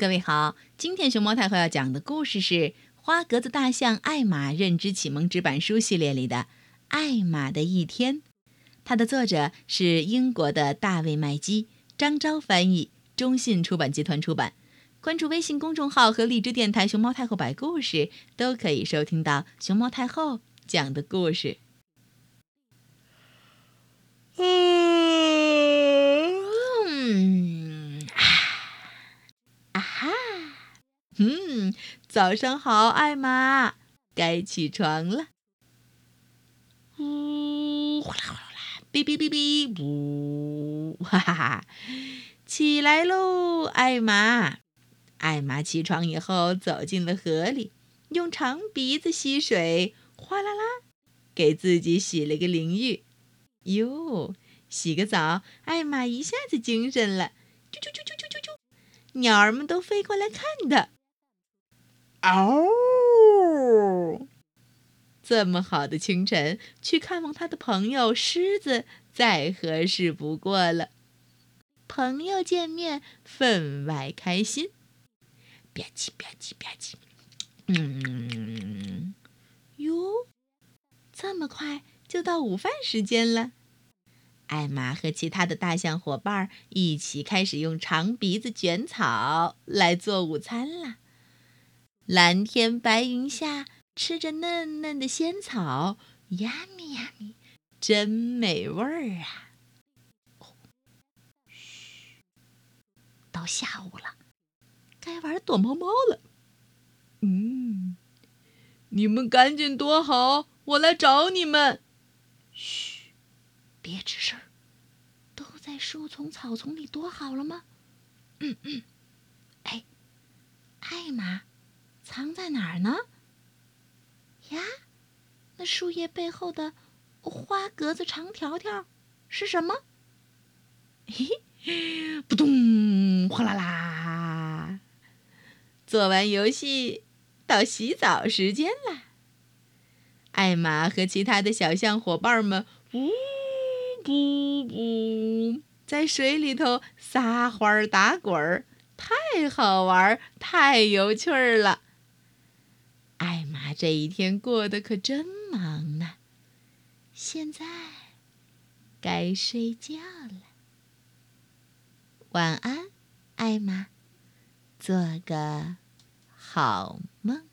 各位好，今天熊猫太后要讲的故事是《花格子大象艾玛认知启蒙纸板书》系列里的《艾玛的一天》，它的作者是英国的大卫麦基，张昭翻译，中信出版集团出版。关注微信公众号和荔枝电台“熊猫太后摆故事”，都可以收听到熊猫太后讲的故事。嗯，啊哈，嗯，早上好，艾玛，该起床了。呜，哗啦哗啦，哔哔哔哔，呜，哈哈哈，起来喽，艾玛。艾玛起床以后，走进了河里，用长鼻子吸水，哗啦啦，给自己洗了个淋浴。哟，洗个澡，艾玛一下子精神了，啾啾啾啾啾啾啾，鸟儿们都飞过来看它。嗷！这么好的清晨，去看望他的朋友狮子，再合适不过了。朋友见面，分外开心。吧唧吧唧吧唧，嗯，哟，这么快就到午饭时间了。艾玛和其他的大象伙伴一起开始用长鼻子卷草来做午餐了。蓝天白云下，吃着嫩嫩的仙草，呀咪呀咪，真美味儿啊！嘘，到下午了。该玩躲猫猫了。嗯，你们赶紧躲好，我来找你们。嘘，别吱声儿都在树丛、草丛里躲好了吗？嗯嗯。哎，艾玛，藏在哪儿呢？呀，那树叶背后的花格子长条条是什么？嘿嘿，扑通，哗啦啦。做完游戏，到洗澡时间了。艾玛和其他的小象伙伴们，呜呜呜，在水里头撒欢儿打滚儿，太好玩，太有趣儿了。艾玛这一天过得可真忙呢。现在该睡觉了，晚安，艾玛。做个好梦。